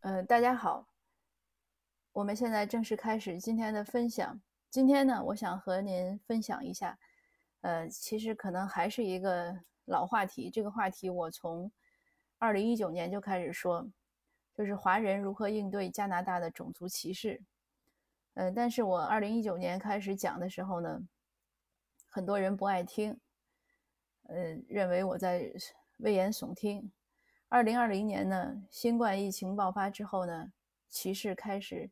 呃，大家好，我们现在正式开始今天的分享。今天呢，我想和您分享一下，呃，其实可能还是一个老话题。这个话题我从二零一九年就开始说，就是华人如何应对加拿大的种族歧视。呃，但是我二零一九年开始讲的时候呢，很多人不爱听，呃，认为我在危言耸听。二零二零年呢，新冠疫情爆发之后呢，歧视开始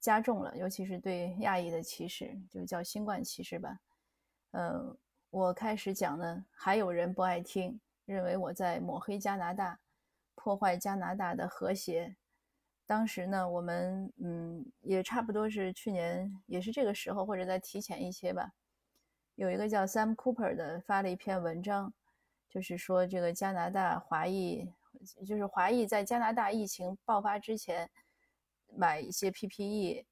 加重了，尤其是对亚裔的歧视，就叫新冠歧视吧。呃，我开始讲呢，还有人不爱听，认为我在抹黑加拿大，破坏加拿大的和谐。当时呢，我们嗯，也差不多是去年，也是这个时候，或者再提前一些吧。有一个叫 Sam Cooper 的发了一篇文章，就是说这个加拿大华裔。就是华裔在加拿大疫情爆发之前买一些 PPE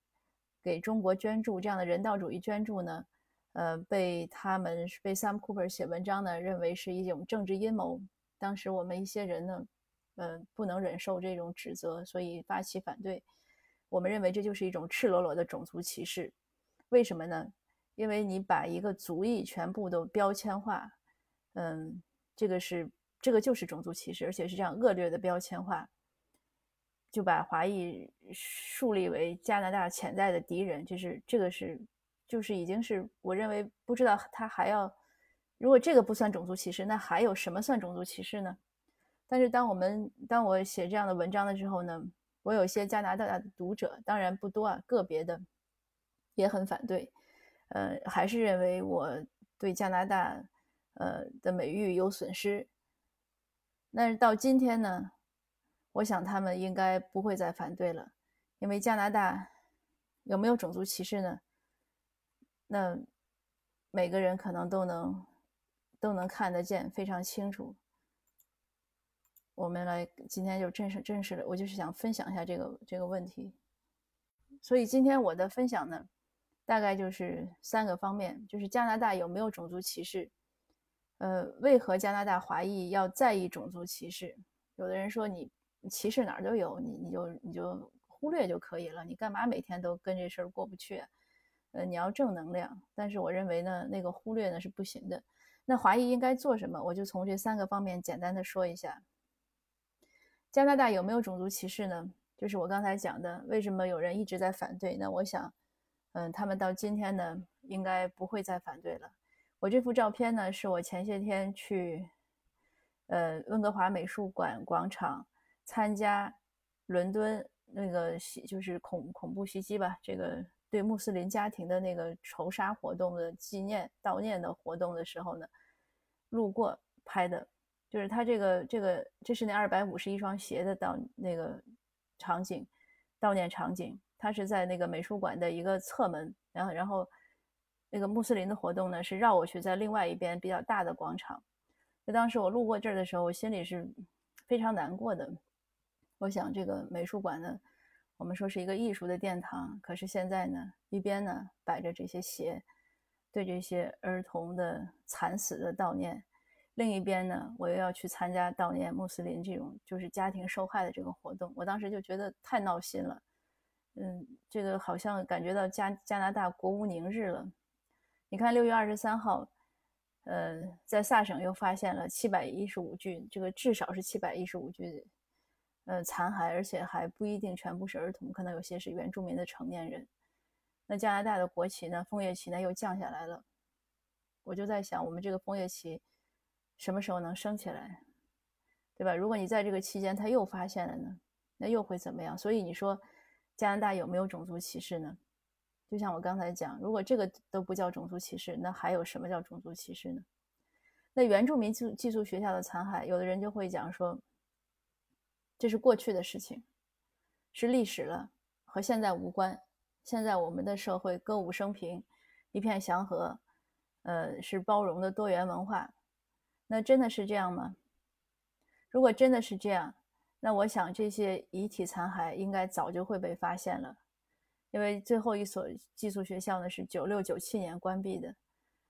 给中国捐助，这样的人道主义捐助呢，呃，被他们被 Sam Cooper 写文章呢，认为是一种政治阴谋。当时我们一些人呢，呃，不能忍受这种指责，所以发起反对。我们认为这就是一种赤裸裸的种族歧视。为什么呢？因为你把一个族裔全部都标签化，嗯，这个是。这个就是种族歧视，而且是这样恶劣的标签化，就把华裔树立为加拿大潜在的敌人。就是这个是，就是已经是我认为不知道他还要，如果这个不算种族歧视，那还有什么算种族歧视呢？但是当我们当我写这样的文章的时候呢，我有些加拿大的读者，当然不多啊，个别的也很反对，呃，还是认为我对加拿大呃的美誉有损失。但是到今天呢，我想他们应该不会再反对了，因为加拿大有没有种族歧视呢？那每个人可能都能都能看得见，非常清楚。我们来今天就正式正式的，我就是想分享一下这个这个问题。所以今天我的分享呢，大概就是三个方面，就是加拿大有没有种族歧视。呃，为何加拿大华裔要在意种族歧视？有的人说你歧视哪儿都有，你你就你就忽略就可以了，你干嘛每天都跟这事儿过不去？呃，你要正能量。但是我认为呢，那个忽略呢是不行的。那华裔应该做什么？我就从这三个方面简单的说一下。加拿大有没有种族歧视呢？就是我刚才讲的，为什么有人一直在反对？那我想，嗯，他们到今天呢，应该不会再反对了。我这幅照片呢，是我前些天去，呃，温哥华美术馆广场参加伦敦那个袭，就是恐恐怖袭击吧，这个对穆斯林家庭的那个仇杀活动的纪念悼念的活动的时候呢，路过拍的，就是他这个这个，这是那二百五十一双鞋的悼那个场景，悼念场景，他是在那个美术馆的一个侧门，然后然后。那个穆斯林的活动呢，是绕过去在另外一边比较大的广场。那当时我路过这儿的时候，我心里是非常难过的。我想这个美术馆呢，我们说是一个艺术的殿堂，可是现在呢，一边呢摆着这些鞋，对这些儿童的惨死的悼念；另一边呢，我又要去参加悼念穆斯林这种就是家庭受害的这个活动。我当时就觉得太闹心了。嗯，这个好像感觉到加加拿大国无宁日了。你看，六月二十三号，呃，在萨省又发现了七百一十五具，这个至少是七百一十五具，呃，残骸，而且还不一定全部是儿童，可能有些是原住民的成年人。那加拿大的国旗呢，枫叶旗呢又降下来了。我就在想，我们这个枫叶旗什么时候能升起来，对吧？如果你在这个期间他又发现了呢，那又会怎么样？所以你说加拿大有没有种族歧视呢？就像我刚才讲，如果这个都不叫种族歧视，那还有什么叫种族歧视呢？那原住民寄寄宿学校的残骸，有的人就会讲说，这是过去的事情，是历史了，和现在无关。现在我们的社会歌舞升平，一片祥和，呃，是包容的多元文化。那真的是这样吗？如果真的是这样，那我想这些遗体残骸应该早就会被发现了。因为最后一所寄宿学校呢是九六九七年关闭的，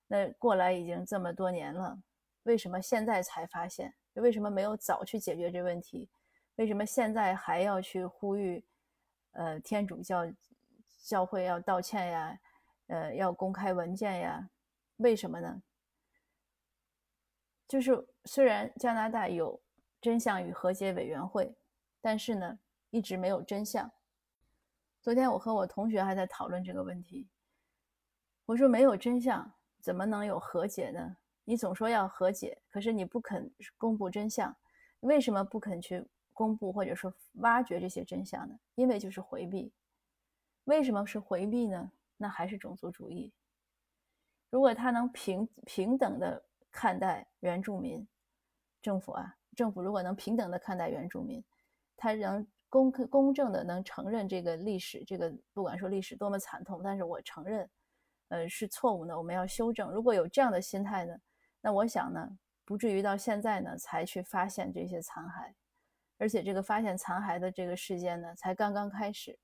那过来已经这么多年了，为什么现在才发现？为什么没有早去解决这问题？为什么现在还要去呼吁，呃，天主教教会要道歉呀，呃，要公开文件呀？为什么呢？就是虽然加拿大有真相与和解委员会，但是呢，一直没有真相。昨天我和我同学还在讨论这个问题。我说没有真相，怎么能有和解呢？你总说要和解，可是你不肯公布真相，为什么不肯去公布或者说挖掘这些真相呢？因为就是回避。为什么是回避呢？那还是种族主义。如果他能平平等的看待原住民政府啊，政府如果能平等的看待原住民，他能公公正的能承认这个历史，这个不管说历史多么惨痛，但是我承认。呃，是错误的，我们要修正。如果有这样的心态呢，那我想呢，不至于到现在呢才去发现这些残骸，而且这个发现残骸的这个事件呢才刚刚开始。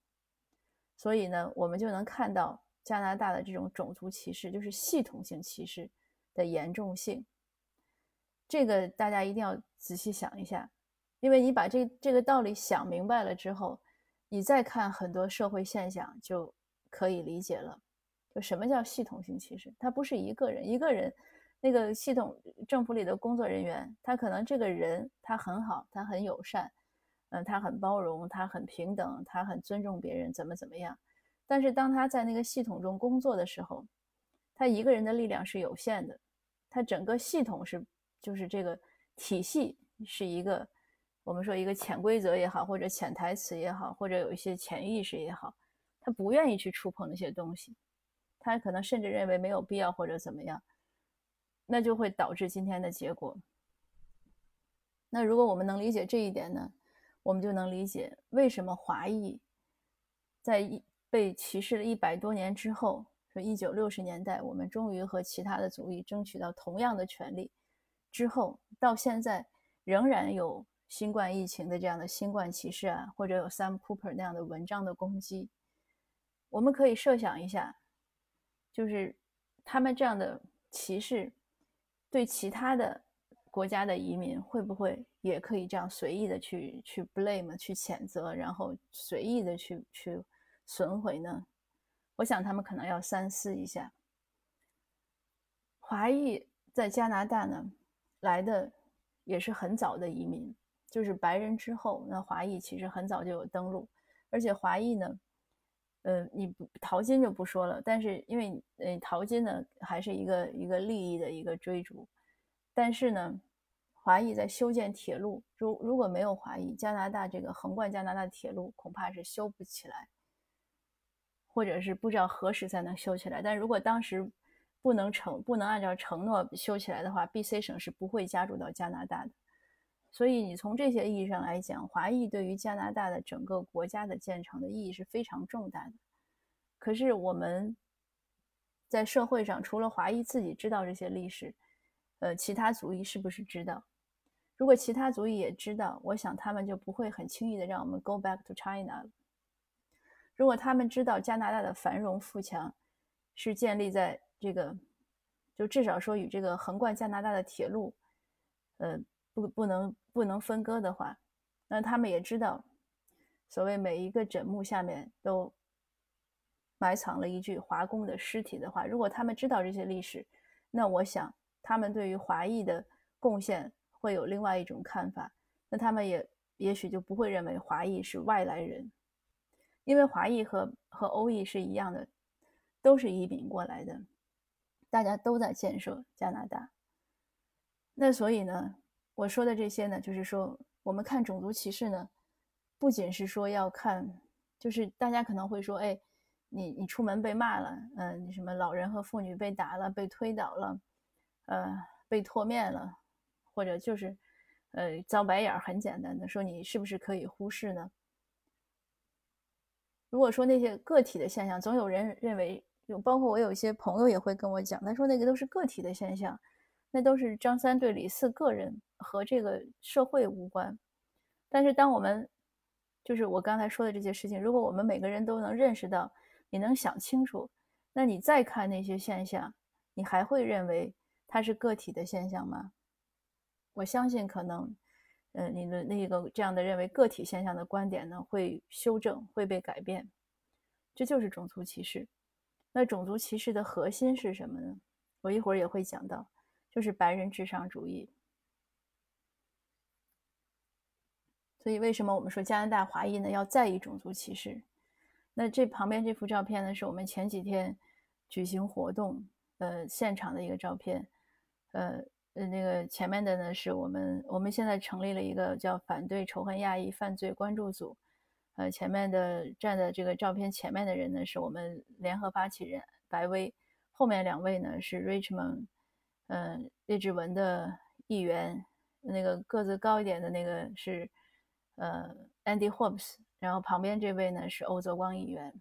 所以呢，我们就能看到加拿大的这种种族歧视，就是系统性歧视的严重性。这个大家一定要仔细想一下，因为你把这这个道理想明白了之后，你再看很多社会现象就可以理解了。就什么叫系统性歧视？他不是一个人，一个人，那个系统政府里的工作人员，他可能这个人他很好，他很友善，嗯，他很包容，他很平等，他很尊重别人，怎么怎么样？但是当他在那个系统中工作的时候，他一个人的力量是有限的，他整个系统是就是这个体系是一个，我们说一个潜规则也好，或者潜台词也好，或者有一些潜意识也好，他不愿意去触碰那些东西。他可能甚至认为没有必要或者怎么样，那就会导致今天的结果。那如果我们能理解这一点呢，我们就能理解为什么华裔在一被歧视了一百多年之后，说一九六十年代我们终于和其他的族裔争取到同样的权利之后，到现在仍然有新冠疫情的这样的新冠歧视啊，或者有 Sam Cooper 那样的文章的攻击，我们可以设想一下。就是他们这样的歧视，对其他的国家的移民会不会也可以这样随意的去去 blame 去谴责，然后随意的去去损毁呢？我想他们可能要三思一下。华裔在加拿大呢来的也是很早的移民，就是白人之后，那华裔其实很早就有登陆，而且华裔呢。呃，你不淘金就不说了，但是因为呃淘金呢还是一个一个利益的一个追逐，但是呢，华裔在修建铁路，如如果没有华裔，加拿大这个横贯加拿大铁路恐怕是修不起来，或者是不知道何时才能修起来。但如果当时不能承不能按照承诺修起来的话，B.C 省是不会加入到加拿大的。所以，你从这些意义上来讲，华裔对于加拿大的整个国家的建成的意义是非常重大的。可是，我们在社会上，除了华裔自己知道这些历史，呃，其他族裔是不是知道？如果其他族裔也知道，我想他们就不会很轻易的让我们 go back to China 了。如果他们知道加拿大的繁荣富强是建立在这个，就至少说与这个横贯加拿大的铁路，呃。不不能不能分割的话，那他们也知道，所谓每一个枕木下面都埋藏了一具华工的尸体的话，如果他们知道这些历史，那我想他们对于华裔的贡献会有另外一种看法。那他们也也许就不会认为华裔是外来人，因为华裔和和欧裔是一样的，都是移民过来的，大家都在建设加拿大。那所以呢？我说的这些呢，就是说，我们看种族歧视呢，不仅是说要看，就是大家可能会说，哎，你你出门被骂了，嗯，你什么老人和妇女被打了、被推倒了，呃，被唾面了，或者就是，呃，遭白眼儿，很简单的说，你是不是可以忽视呢？如果说那些个体的现象，总有人认为，有包括我有一些朋友也会跟我讲，他说那个都是个体的现象。那都是张三对李四个人和这个社会无关，但是当我们就是我刚才说的这些事情，如果我们每个人都能认识到，你能想清楚，那你再看那些现象，你还会认为它是个体的现象吗？我相信可能，呃，你的那个这样的认为个体现象的观点呢，会修正，会被改变。这就是种族歧视。那种族歧视的核心是什么呢？我一会儿也会讲到，就是白人至上主义。所以，为什么我们说加拿大华裔呢要在意种族歧视？那这旁边这幅照片呢，是我们前几天举行活动呃现场的一个照片，呃。呃，那个前面的呢，是我们我们现在成立了一个叫反对仇恨亚裔犯罪关注组。呃，前面的站在这个照片前面的人呢，是我们联合发起人白薇。后面两位呢是 Richmond，嗯，列治文的议员。那个个子高一点的那个是呃 Andy Hobbs，然后旁边这位呢是欧泽光议员。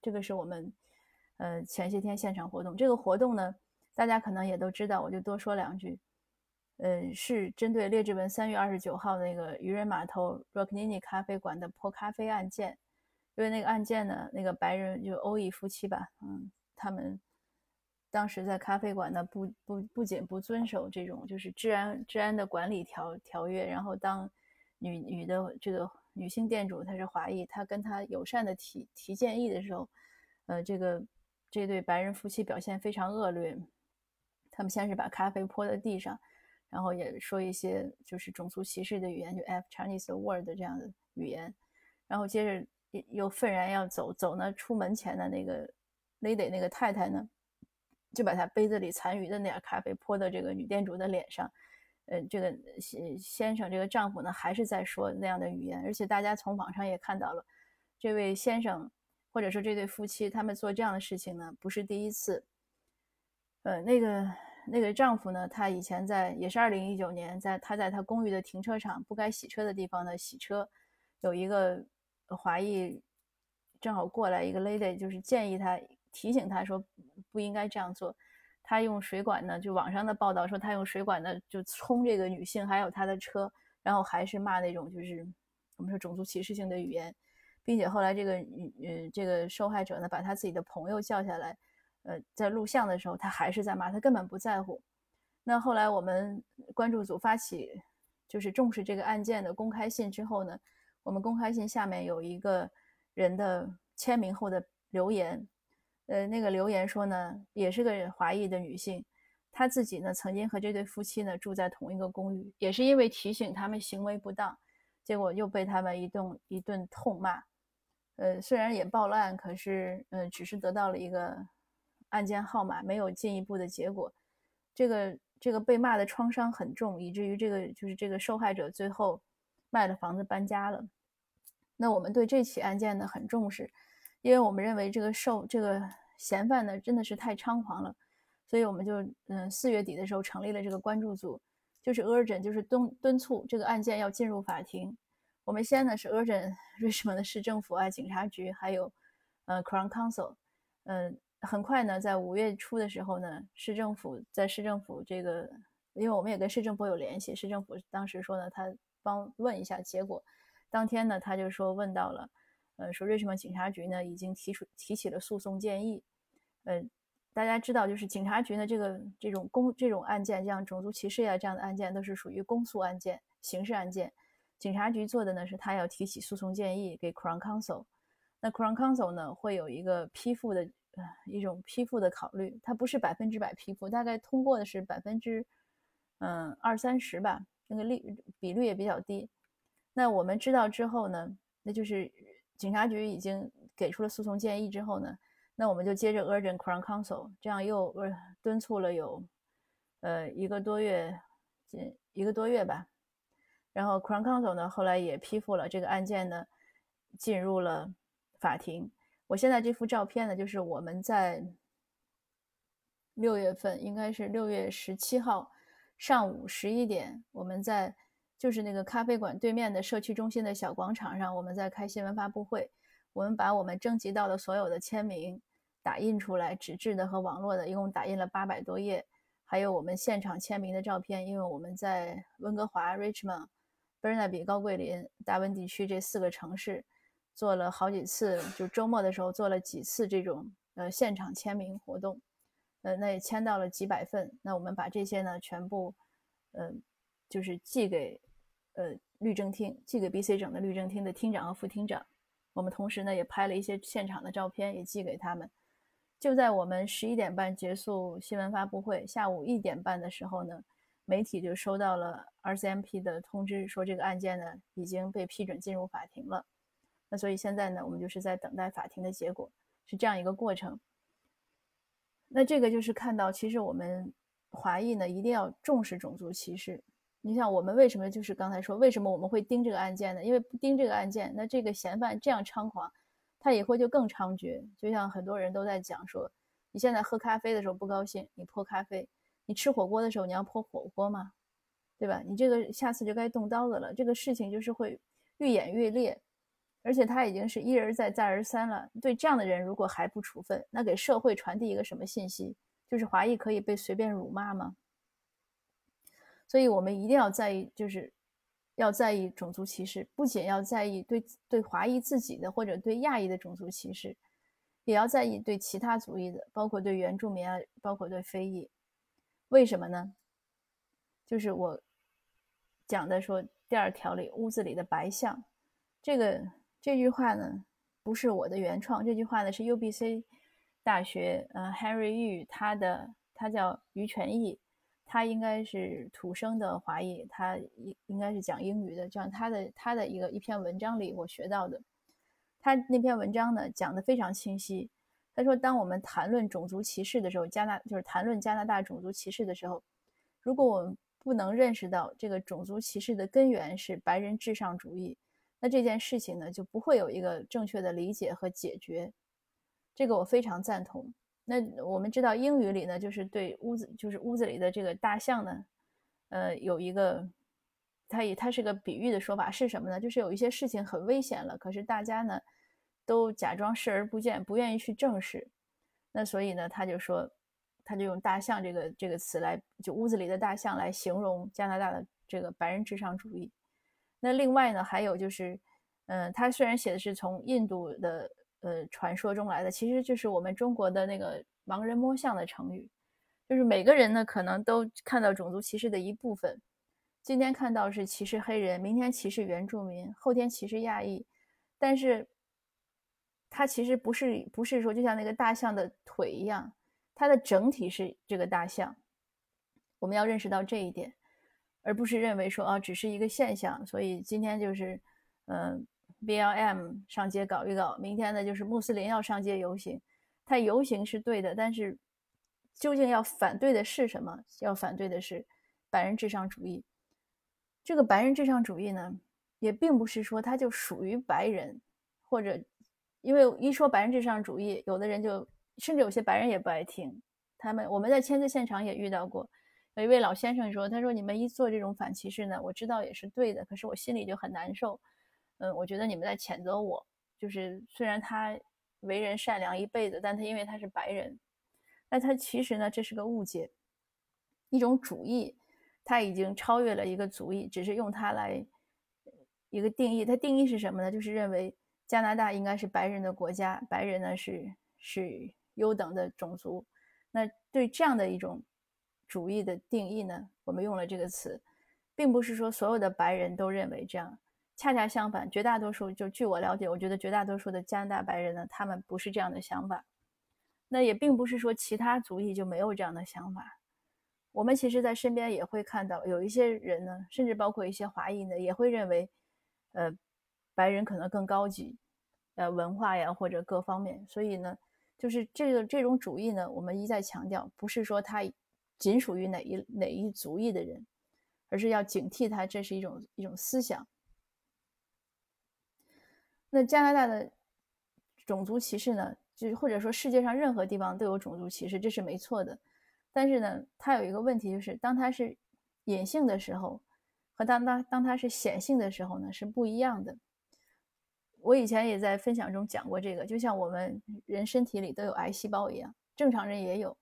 这个是我们呃前些天现场活动。这个活动呢。大家可能也都知道，我就多说两句。呃，是针对列治文三月二十九号那个渔人码头 Rocknini 咖啡馆的泼咖啡案件。因为那个案件呢，那个白人就欧裔夫妻吧，嗯，他们当时在咖啡馆呢，不不不仅不遵守这种就是治安治安的管理条条约，然后当女女的这个女性店主她是华裔，她跟她友善的提提建议的时候，呃，这个这对白人夫妻表现非常恶劣。他们先是把咖啡泼在地上，然后也说一些就是种族歧视的语言，就 F Chinese word 这样的语言，然后接着又愤然要走走呢，出门前的那个 lady 那个太太呢，就把他杯子里残余的那点咖啡泼到这个女店主的脸上，呃，这个先先生这个丈夫呢还是在说那样的语言，而且大家从网上也看到了，这位先生或者说这对夫妻他们做这样的事情呢不是第一次。呃，那个那个丈夫呢，他以前在也是二零一九年，在他在他公寓的停车场不该洗车的地方呢洗车，有一个华裔正好过来，一个 lady 就是建议他提醒他说不应该这样做，他用水管呢，就网上的报道说他用水管呢就冲这个女性还有他的车，然后还是骂那种就是我们说种族歧视性的语言，并且后来这个女呃这个受害者呢把他自己的朋友叫下来。呃，在录像的时候，他还是在骂，他根本不在乎。那后来我们关注组发起，就是重视这个案件的公开信之后呢，我们公开信下面有一个人的签名后的留言，呃，那个留言说呢，也是个华裔的女性，她自己呢曾经和这对夫妻呢住在同一个公寓，也是因为提醒他们行为不当，结果又被他们一顿一顿痛骂。呃，虽然也报了案，可是呃，只是得到了一个。案件号码没有进一步的结果，这个这个被骂的创伤很重，以至于这个就是这个受害者最后卖了房子搬家了。那我们对这起案件呢很重视，因为我们认为这个受这个嫌犯呢真的是太猖狂了，所以我们就嗯四月底的时候成立了这个关注组，就是 urgent 就是敦敦促这个案件要进入法庭。我们先呢是 urgent Richmond 的市政府啊警察局还有呃 Crown Council 嗯。很快呢，在五月初的时候呢，市政府在市政府这个，因为我们也跟市政府有联系，市政府当时说呢，他帮问一下结果。当天呢，他就说问到了，呃，说瑞士蒙警察局呢已经提出提起了诉讼建议。呃，大家知道，就是警察局呢这个这种公这种案件，像种族歧视呀这样的案件，都是属于公诉案件、刑事案件。警察局做的呢是他要提起诉讼建议给 Crown Council，那 Crown Council 呢会有一个批复的呃。一种批复的考虑，它不是百分之百批复，大概通过的是百分之嗯二三十吧，那个率比率也比较低。那我们知道之后呢，那就是警察局已经给出了诉讼建议之后呢，那我们就接着 urgent Crown Council，这样又呃敦促了有呃一个多月，近一个多月吧。然后 Crown Council 呢后来也批复了这个案件呢，进入了法庭。我现在这幅照片呢，就是我们在六月份，应该是六月十七号上午十一点，我们在就是那个咖啡馆对面的社区中心的小广场上，我们在开新闻发布会。我们把我们征集到的所有的签名打印出来，纸质的和网络的，一共打印了八百多页，还有我们现场签名的照片。因为我们在温哥华、Richmond、Burnaby、高桂林、大温地区这四个城市。做了好几次，就周末的时候做了几次这种呃现场签名活动，呃，那也签到了几百份。那我们把这些呢全部，呃，就是寄给呃律政厅，寄给 BC 省的律政厅的厅长和副厅长。我们同时呢也拍了一些现场的照片，也寄给他们。就在我们十一点半结束新闻发布会，下午一点半的时候呢，媒体就收到了 RCMP 的通知，说这个案件呢已经被批准进入法庭了。那所以现在呢，我们就是在等待法庭的结果，是这样一个过程。那这个就是看到，其实我们华裔呢一定要重视种族歧视。你想，我们为什么就是刚才说，为什么我们会盯这个案件呢？因为不盯这个案件，那这个嫌犯这样猖狂，他以后就更猖獗。就像很多人都在讲说，你现在喝咖啡的时候不高兴，你泼咖啡；你吃火锅的时候，你要泼火锅吗？对吧？你这个下次就该动刀子了。这个事情就是会愈演愈烈。而且他已经是一而再再而三了。对这样的人，如果还不处分，那给社会传递一个什么信息？就是华裔可以被随便辱骂吗？所以我们一定要在意，就是要在意种族歧视，不仅要在意对对华裔自己的或者对亚裔的种族歧视，也要在意对其他族裔的，包括对原住民啊，包括对非裔。为什么呢？就是我讲的说第二条里屋子里的白象，这个。这句话呢，不是我的原创。这句话呢是 UBC 大学，呃，Henry Yu 他的，他叫于全义，他应该是土生的华裔，他应应该是讲英语的。这样他的他的一个一篇文章里我学到的，他那篇文章呢讲的非常清晰。他说，当我们谈论种族歧视的时候，加拿就是谈论加拿大种族歧视的时候，如果我们不能认识到这个种族歧视的根源是白人至上主义。那这件事情呢，就不会有一个正确的理解和解决，这个我非常赞同。那我们知道英语里呢，就是对屋子，就是屋子里的这个大象呢，呃，有一个，它也它是个比喻的说法是什么呢？就是有一些事情很危险了，可是大家呢都假装视而不见，不愿意去正视。那所以呢，他就说，他就用大象这个这个词来，就屋子里的大象来形容加拿大的这个白人至上主义。那另外呢，还有就是，嗯，他虽然写的是从印度的呃传说中来的，其实就是我们中国的那个盲人摸象的成语，就是每个人呢可能都看到种族歧视的一部分，今天看到是歧视黑人，明天歧视原住民，后天歧视亚裔，但是它其实不是不是说就像那个大象的腿一样，它的整体是这个大象，我们要认识到这一点。而不是认为说啊，只是一个现象，所以今天就是，嗯，BLM 上街搞一搞，明天呢就是穆斯林要上街游行，他游行是对的，但是究竟要反对的是什么？要反对的是白人至上主义。这个白人至上主义呢，也并不是说它就属于白人，或者因为一说白人至上主义，有的人就甚至有些白人也不爱听。他们我们在签字现场也遇到过。有一位老先生说：“他说你们一做这种反歧视呢，我知道也是对的，可是我心里就很难受。嗯，我觉得你们在谴责我。就是虽然他为人善良一辈子，但他因为他是白人，那他其实呢这是个误解，一种主义，他已经超越了一个族裔，只是用它来一个定义。它定义是什么呢？就是认为加拿大应该是白人的国家，白人呢是是优等的种族。那对这样的一种。”主义的定义呢？我们用了这个词，并不是说所有的白人都认为这样，恰恰相反，绝大多数就据我了解，我觉得绝大多数的加拿大白人呢，他们不是这样的想法。那也并不是说其他族裔就没有这样的想法。我们其实，在身边也会看到有一些人呢，甚至包括一些华裔呢，也会认为，呃，白人可能更高级，呃，文化呀或者各方面。所以呢，就是这个这种主义呢，我们一再强调，不是说他。仅属于哪一哪一族裔的人，而是要警惕他，这是一种一种思想。那加拿大的种族歧视呢，就是或者说世界上任何地方都有种族歧视，这是没错的。但是呢，它有一个问题，就是当它是隐性的时候，和当当当它是显性的时候呢，是不一样的。我以前也在分享中讲过这个，就像我们人身体里都有癌细胞一样，正常人也有。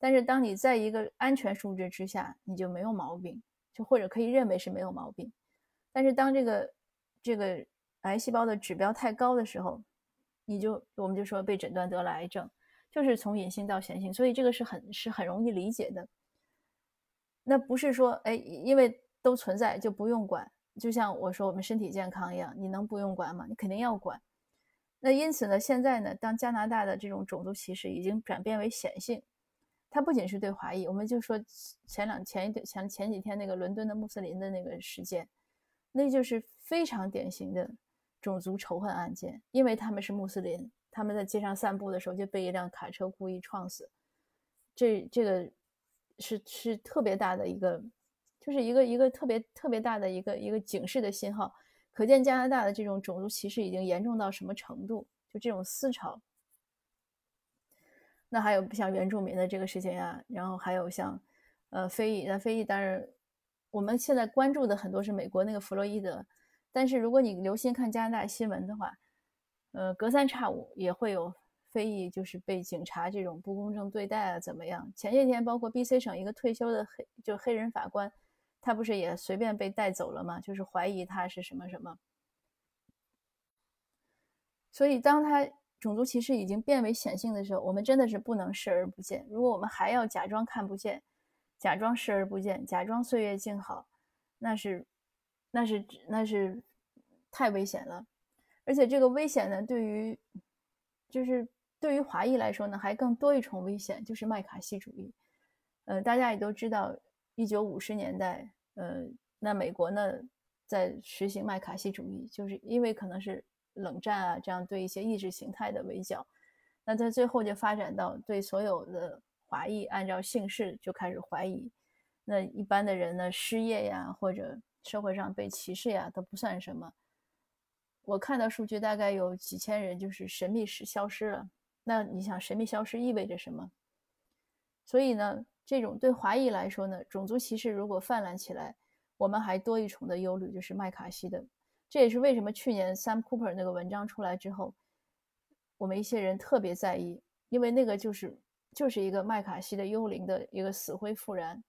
但是当你在一个安全数值之下，你就没有毛病，就或者可以认为是没有毛病。但是当这个这个癌细胞的指标太高的时候，你就我们就说被诊断得了癌症，就是从隐性到显性，所以这个是很是很容易理解的。那不是说哎，因为都存在就不用管，就像我说我们身体健康一样，你能不用管吗？你肯定要管。那因此呢，现在呢，当加拿大的这种种族歧视已经转变为显性，它不仅是对华裔，我们就说前两前一前前几天那个伦敦的穆斯林的那个事件，那就是非常典型的种族仇恨案件，因为他们是穆斯林，他们在街上散步的时候就被一辆卡车故意撞死，这这个是是特别大的一个。就是一个一个特别特别大的一个一个警示的信号，可见加拿大的这种种族歧视已经严重到什么程度？就这种思潮。那还有像原住民的这个事情呀，然后还有像呃非裔，那非裔当然我们现在关注的很多是美国那个弗洛伊德，但是如果你留心看加拿大新闻的话，呃隔三差五也会有非议就是被警察这种不公正对待啊怎么样？前些天包括 B.C 省一个退休的黑就黑人法官。他不是也随便被带走了吗？就是怀疑他是什么什么。所以，当他种族歧视已经变为显性的时候，我们真的是不能视而不见。如果我们还要假装看不见，假装视而不见，假装岁月静好，那是，那是，那是太危险了。而且，这个危险呢，对于，就是对于华裔来说呢，还更多一重危险，就是麦卡锡主义。呃，大家也都知道，一九五十年代。呃，那美国呢，在实行麦卡锡主义，就是因为可能是冷战啊，这样对一些意识形态的围剿，那在最后就发展到对所有的华裔按照姓氏就开始怀疑，那一般的人呢，失业呀，或者社会上被歧视呀，都不算什么。我看到数据，大概有几千人就是神秘史消失了。那你想，神秘消失意味着什么？所以呢？这种对华裔来说呢，种族歧视如果泛滥起来，我们还多一重的忧虑，就是麦卡锡的。这也是为什么去年 Sam Cooper 那个文章出来之后，我们一些人特别在意，因为那个就是就是一个麦卡锡的幽灵的一个死灰复燃。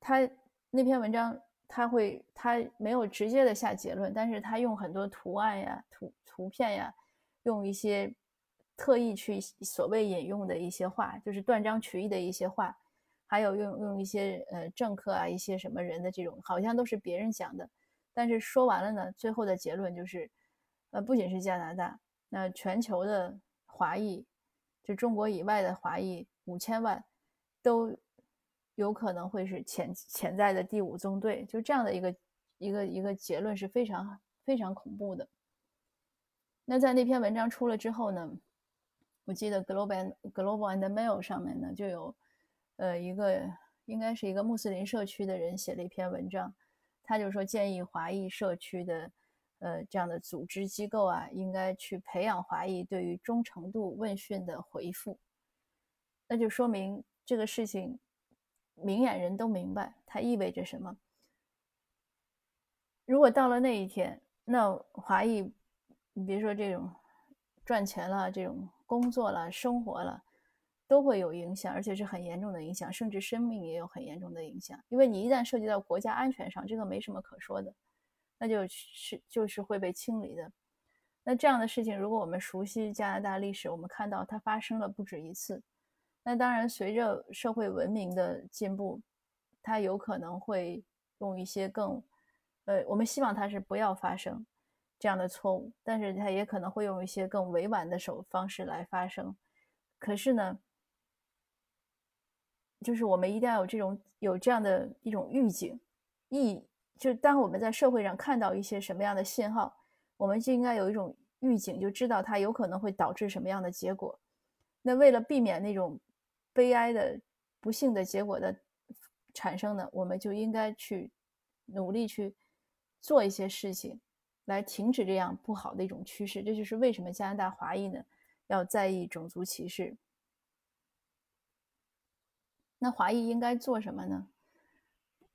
他那篇文章他会他没有直接的下结论，但是他用很多图案呀、图图片呀，用一些。特意去所谓引用的一些话，就是断章取义的一些话，还有用用一些呃政客啊、一些什么人的这种，好像都是别人讲的。但是说完了呢，最后的结论就是，呃，不仅是加拿大，那全球的华裔，就中国以外的华裔五千万，都有可能会是潜潜在的第五纵队。就这样的一个一个一个结论是非常非常恐怖的。那在那篇文章出了之后呢？我记得 Global Global and Mail 上面呢，就有，呃，一个应该是一个穆斯林社区的人写了一篇文章，他就说建议华裔社区的，呃，这样的组织机构啊，应该去培养华裔对于忠诚度问讯的回复。那就说明这个事情，明眼人都明白它意味着什么。如果到了那一天，那华裔，你别说这种赚钱了这种。工作了，生活了，都会有影响，而且是很严重的影响，甚至生命也有很严重的影响。因为你一旦涉及到国家安全上，这个没什么可说的，那就是就是会被清理的。那这样的事情，如果我们熟悉加拿大历史，我们看到它发生了不止一次。那当然，随着社会文明的进步，它有可能会用一些更，呃，我们希望它是不要发生。这样的错误，但是它也可能会用一些更委婉的手方式来发生。可是呢，就是我们一定要有这种有这样的一种预警，意就是当我们在社会上看到一些什么样的信号，我们就应该有一种预警，就知道它有可能会导致什么样的结果。那为了避免那种悲哀的不幸的结果的产生呢，我们就应该去努力去做一些事情。来停止这样不好的一种趋势，这就是为什么加拿大华裔呢要在意种族歧视。那华裔应该做什么呢？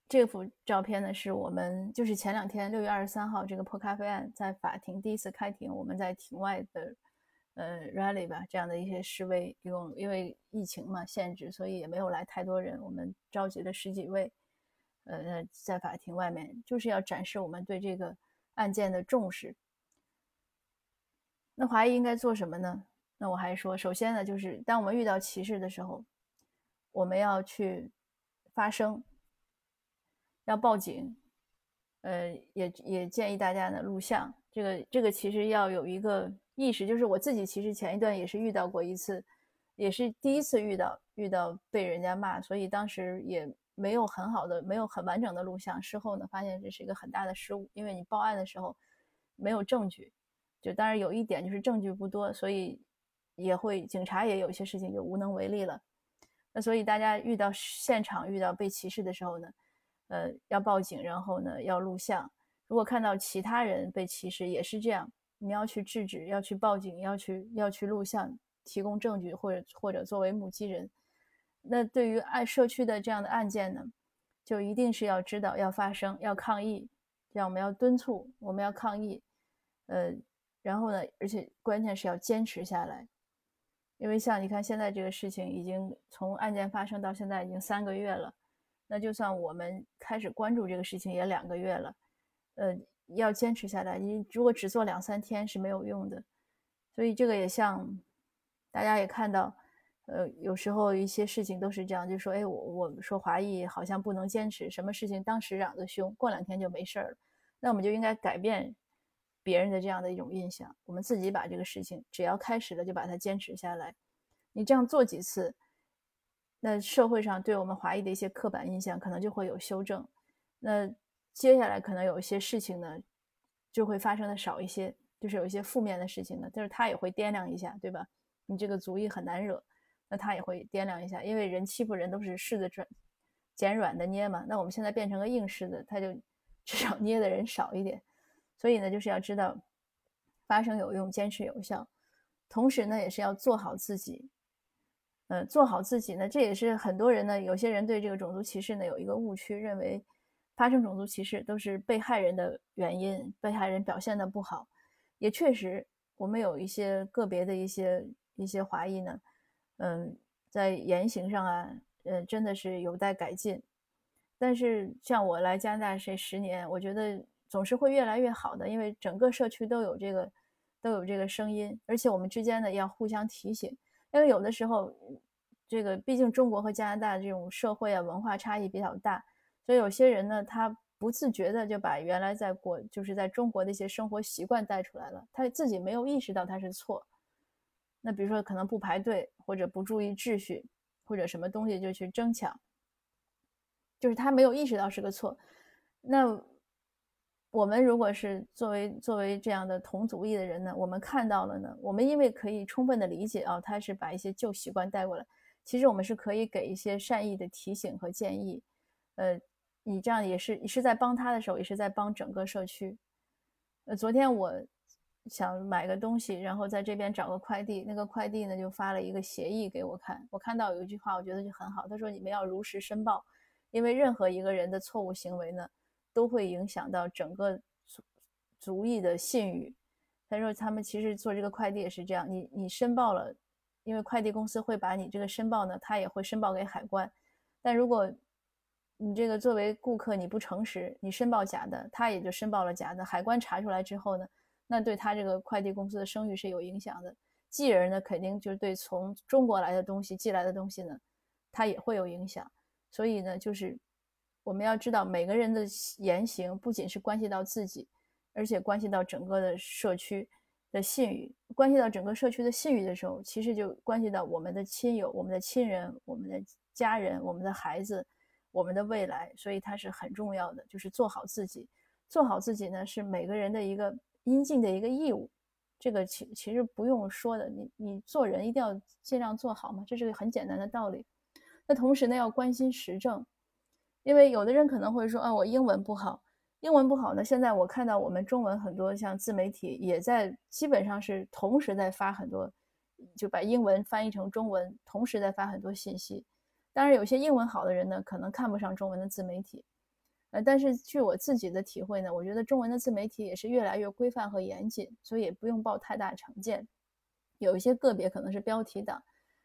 这幅照片呢，是我们就是前两天六月二十三号这个破咖啡案在法庭第一次开庭，我们在庭外的呃 rally 吧，这样的一些示威，因为因为疫情嘛限制，所以也没有来太多人，我们召集了十几位，呃，在法庭外面就是要展示我们对这个。案件的重视，那华裔应该做什么呢？那我还说，首先呢，就是当我们遇到歧视的时候，我们要去发声，要报警，呃，也也建议大家呢录像。这个这个其实要有一个意识，就是我自己其实前一段也是遇到过一次，也是第一次遇到遇到被人家骂，所以当时也没有很好的、没有很完整的录像。事后呢，发现这是一个很大的失误，因为你报案的时候没有证据。就当然有一点就是证据不多，所以也会警察也有些事情就无能为力了。那所以大家遇到现场遇到被歧视的时候呢，呃，要报警，然后呢要录像。如果看到其他人被歧视，也是这样，你要去制止，要去报警，要去要去录像，提供证据，或者或者作为目击人。那对于案社区的这样的案件呢，就一定是要知道要发声，要抗议，这样我们要敦促，我们要抗议，呃。然后呢？而且关键是要坚持下来，因为像你看，现在这个事情已经从案件发生到现在已经三个月了，那就算我们开始关注这个事情也两个月了，呃，要坚持下来。你如果只做两三天是没有用的，所以这个也像大家也看到，呃，有时候一些事情都是这样，就说，哎，我我说华裔好像不能坚持，什么事情当时嚷得凶，过两天就没事儿了，那我们就应该改变。别人的这样的一种印象，我们自己把这个事情只要开始了就把它坚持下来。你这样做几次，那社会上对我们华裔的一些刻板印象可能就会有修正。那接下来可能有一些事情呢，就会发生的少一些，就是有一些负面的事情呢，但是他也会掂量一下，对吧？你这个族裔很难惹，那他也会掂量一下，因为人欺负人都是柿子转捡软的捏嘛。那我们现在变成个硬柿子，他就 至少捏的人少一点。所以呢，就是要知道发声有用，坚持有效，同时呢，也是要做好自己。呃，做好自己呢，这也是很多人呢，有些人对这个种族歧视呢有一个误区，认为发生种族歧视都是被害人的原因，被害人表现的不好。也确实，我们有一些个别的一些一些华裔呢，嗯，在言行上啊，呃，真的是有待改进。但是像我来加拿大这十年，我觉得。总是会越来越好的，因为整个社区都有这个，都有这个声音，而且我们之间呢要互相提醒，因为有的时候，这个毕竟中国和加拿大这种社会啊文化差异比较大，所以有些人呢他不自觉的就把原来在国就是在中国的一些生活习惯带出来了，他自己没有意识到他是错。那比如说可能不排队，或者不注意秩序，或者什么东西就去争抢，就是他没有意识到是个错，那。我们如果是作为作为这样的同族裔的人呢，我们看到了呢，我们因为可以充分的理解啊，他是把一些旧习惯带过来，其实我们是可以给一些善意的提醒和建议，呃，你这样也是你是在帮他的时候，也是在帮整个社区。呃，昨天我想买个东西，然后在这边找个快递，那个快递呢就发了一个协议给我看，我看到有一句话，我觉得就很好，他说你们要如实申报，因为任何一个人的错误行为呢。都会影响到整个族族裔的信誉。他说，他们其实做这个快递也是这样，你你申报了，因为快递公司会把你这个申报呢，他也会申报给海关。但如果你这个作为顾客你不诚实，你申报假的，他也就申报了假的。海关查出来之后呢，那对他这个快递公司的声誉是有影响的。寄人呢，肯定就是对从中国来的东西寄来的东西呢，他也会有影响。所以呢，就是。我们要知道，每个人的言行不仅是关系到自己，而且关系到整个的社区的信誉。关系到整个社区的信誉的时候，其实就关系到我们的亲友、我们的亲人、我们的家人、我们的孩子、我们的未来。所以它是很重要的，就是做好自己。做好自己呢，是每个人的一个应尽的一个义务。这个其其实不用说的，你你做人一定要尽量做好嘛，这是个很简单的道理。那同时呢，要关心时政。因为有的人可能会说，啊，我英文不好，英文不好呢。现在我看到我们中文很多像自媒体也在，基本上是同时在发很多，就把英文翻译成中文，同时在发很多信息。当然，有些英文好的人呢，可能看不上中文的自媒体。呃，但是据我自己的体会呢，我觉得中文的自媒体也是越来越规范和严谨，所以也不用抱太大成见。有一些个别可能是标题党，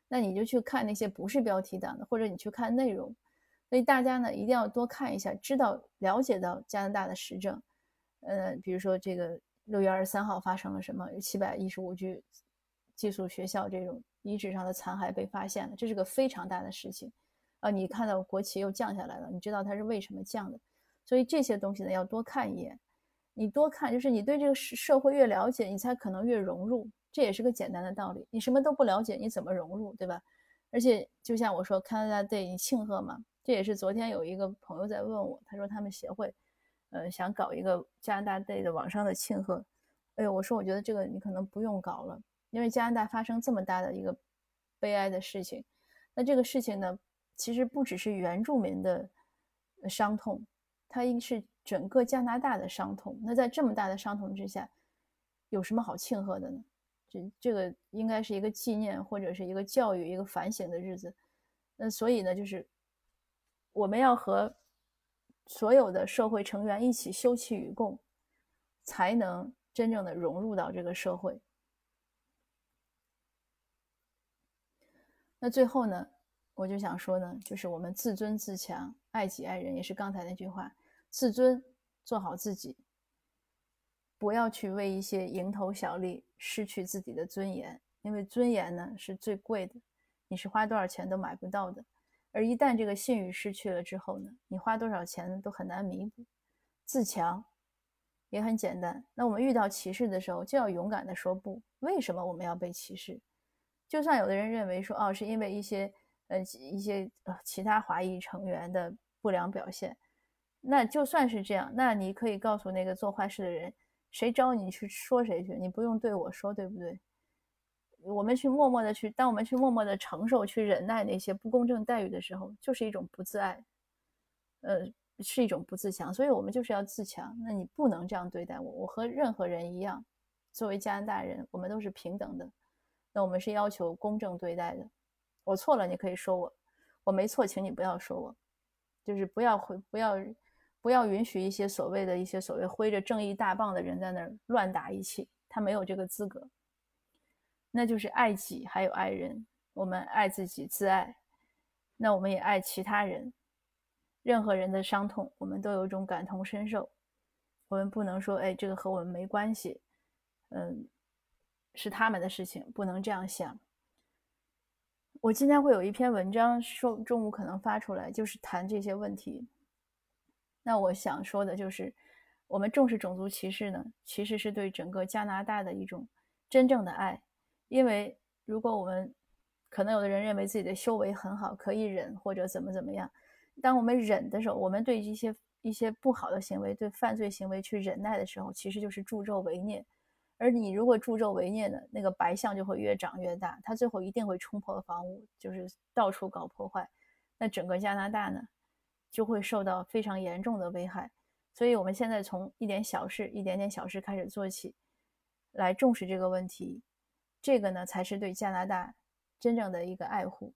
那你就去看那些不是标题党的，或者你去看内容。所以大家呢一定要多看一下，知道了解到加拿大的时政，呃，比如说这个六月二十三号发生了什么，有七百一十五具寄宿学校这种遗址上的残骸被发现了，这是个非常大的事情啊！你看到国旗又降下来了，你知道它是为什么降的？所以这些东西呢，要多看一眼。你多看，就是你对这个社社会越了解，你才可能越融入。这也是个简单的道理。你什么都不了解，你怎么融入，对吧？而且就像我说，Canada Day 你庆贺嘛，这也是昨天有一个朋友在问我，他说他们协会，呃，想搞一个加拿大 Day 的网上的庆贺。哎呦，我说我觉得这个你可能不用搞了，因为加拿大发生这么大的一个悲哀的事情，那这个事情呢，其实不只是原住民的伤痛，它应是整个加拿大的伤痛。那在这么大的伤痛之下，有什么好庆贺的呢？这这个应该是一个纪念或者是一个教育、一个反省的日子。那所以呢，就是我们要和所有的社会成员一起休戚与共，才能。真正的融入到这个社会。那最后呢，我就想说呢，就是我们自尊自强，爱己爱人，也是刚才那句话：自尊，做好自己，不要去为一些蝇头小利失去自己的尊严，因为尊严呢是最贵的，你是花多少钱都买不到的。而一旦这个信誉失去了之后呢，你花多少钱都很难弥补。自强。也很简单。那我们遇到歧视的时候，就要勇敢的说不。为什么我们要被歧视？就算有的人认为说，哦，是因为一些呃一些呃其他华裔成员的不良表现，那就算是这样，那你可以告诉那个做坏事的人，谁招你去说谁去，你不用对我说，对不对？我们去默默的去，当我们去默默的承受、去忍耐那些不公正待遇的时候，就是一种不自爱。呃。是一种不自强，所以我们就是要自强。那你不能这样对待我，我和任何人一样，作为加拿大人，我们都是平等的。那我们是要求公正对待的。我错了，你可以说我；我没错，请你不要说我。就是不要回不要不要允许一些所谓的一些所谓挥着正义大棒的人在那儿乱打一气，他没有这个资格。那就是爱己还有爱人，我们爱自己自爱，那我们也爱其他人。任何人的伤痛，我们都有一种感同身受。我们不能说，哎，这个和我们没关系，嗯，是他们的事情，不能这样想。我今天会有一篇文章，说中午可能发出来，就是谈这些问题。那我想说的就是，我们重视种族歧视呢，其实是对整个加拿大的一种真正的爱。因为如果我们可能有的人认为自己的修为很好，可以忍或者怎么怎么样。当我们忍的时候，我们对一些一些不好的行为、对犯罪行为去忍耐的时候，其实就是助纣为虐。而你如果助纣为虐呢，那个白象就会越长越大，它最后一定会冲破房屋，就是到处搞破坏。那整个加拿大呢，就会受到非常严重的危害。所以，我们现在从一点小事、一点点小事开始做起，来重视这个问题，这个呢，才是对加拿大真正的一个爱护。